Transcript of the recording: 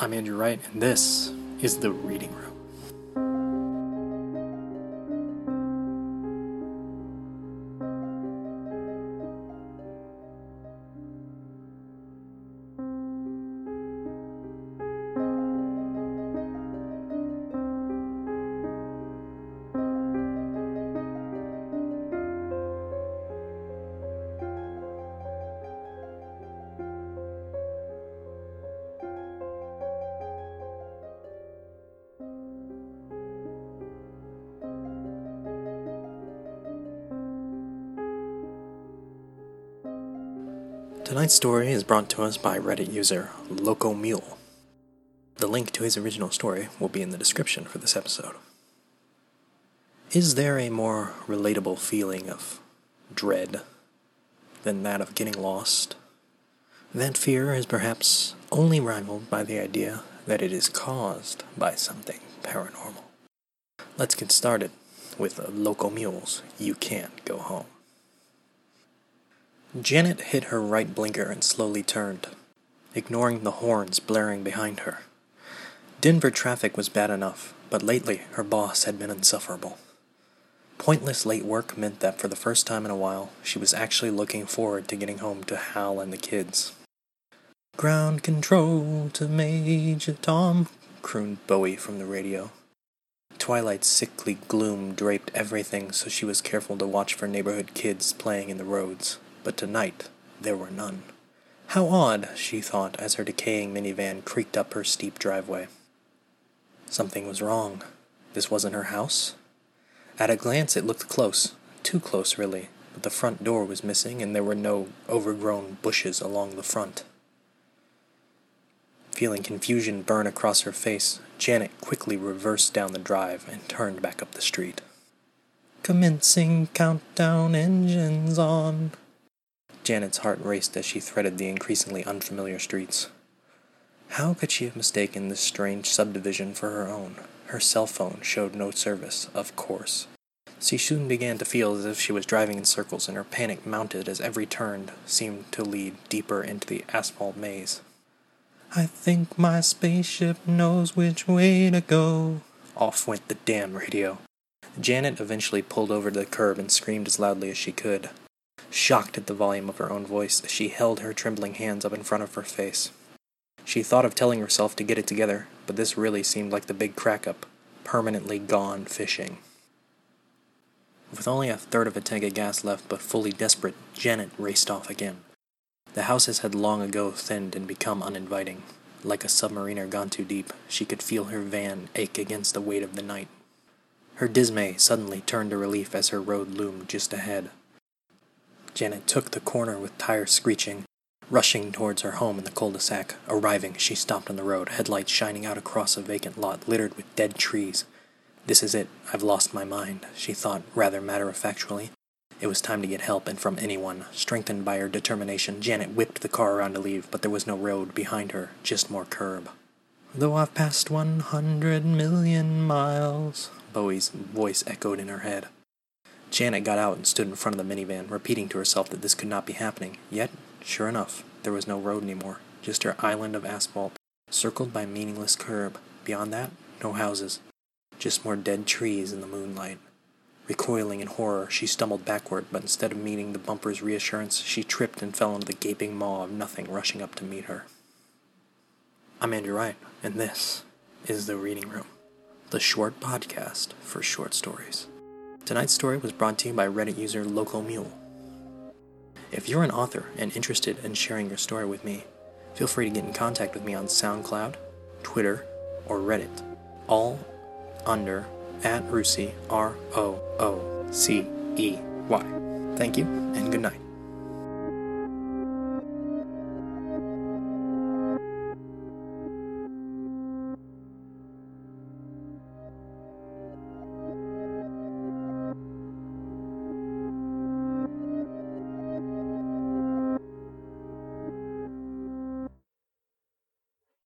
I'm Andrew Wright, and this is The Reading Room. Tonight's story is brought to us by Reddit user Locomule. The link to his original story will be in the description for this episode. Is there a more relatable feeling of dread than that of getting lost? That fear is perhaps only rivaled by the idea that it is caused by something paranormal. Let's get started with Locomule's You Can't Go Home. Janet hit her right blinker and slowly turned, ignoring the horns blaring behind her. Denver traffic was bad enough, but lately her boss had been insufferable. Pointless late work meant that for the first time in a while, she was actually looking forward to getting home to Hal and the kids. Ground control to Major Tom, crooned Bowie from the radio. Twilight's sickly gloom draped everything, so she was careful to watch for neighborhood kids playing in the roads but tonight there were none. How odd, she thought as her decaying minivan creaked up her steep driveway. Something was wrong. This wasn't her house? At a glance, it looked close. Too close, really. But the front door was missing, and there were no overgrown bushes along the front. Feeling confusion burn across her face, Janet quickly reversed down the drive and turned back up the street. Commencing countdown engines on. Janet's heart raced as she threaded the increasingly unfamiliar streets. How could she have mistaken this strange subdivision for her own? Her cell phone showed no service, of course. She soon began to feel as if she was driving in circles, and her panic mounted as every turn seemed to lead deeper into the asphalt maze. I think my spaceship knows which way to go. Off went the damn radio. Janet eventually pulled over to the curb and screamed as loudly as she could shocked at the volume of her own voice she held her trembling hands up in front of her face. She thought of telling herself to get it together, but this really seemed like the big crack up permanently gone fishing. With only a third of a tank of gas left, but fully desperate, Janet raced off again. The houses had long ago thinned and become uninviting. Like a submariner gone too deep, she could feel her van ache against the weight of the night. Her dismay suddenly turned to relief as her road loomed just ahead. Janet took the corner with tires screeching, rushing towards her home in the cul-de-sac. Arriving, she stopped on the road, headlights shining out across a vacant lot littered with dead trees. This is it. I've lost my mind, she thought rather matter-of-factually. It was time to get help, and from anyone. Strengthened by her determination, Janet whipped the car around to leave, but there was no road behind her, just more curb. Though I've passed one hundred million miles, Bowie's voice echoed in her head. Janet got out and stood in front of the minivan, repeating to herself that this could not be happening. Yet, sure enough, there was no road anymore, just her island of asphalt, circled by meaningless curb. Beyond that, no houses, just more dead trees in the moonlight. Recoiling in horror, she stumbled backward, but instead of meeting the bumper's reassurance, she tripped and fell into the gaping maw of nothing rushing up to meet her. I'm Andrew Wright, and this is The Reading Room, the short podcast for short stories. Tonight's story was brought to you by Reddit user Locomule. If you're an author and interested in sharing your story with me, feel free to get in contact with me on SoundCloud, Twitter, or Reddit, all under at Roocey, R O O C E Y. Thank you, and good night.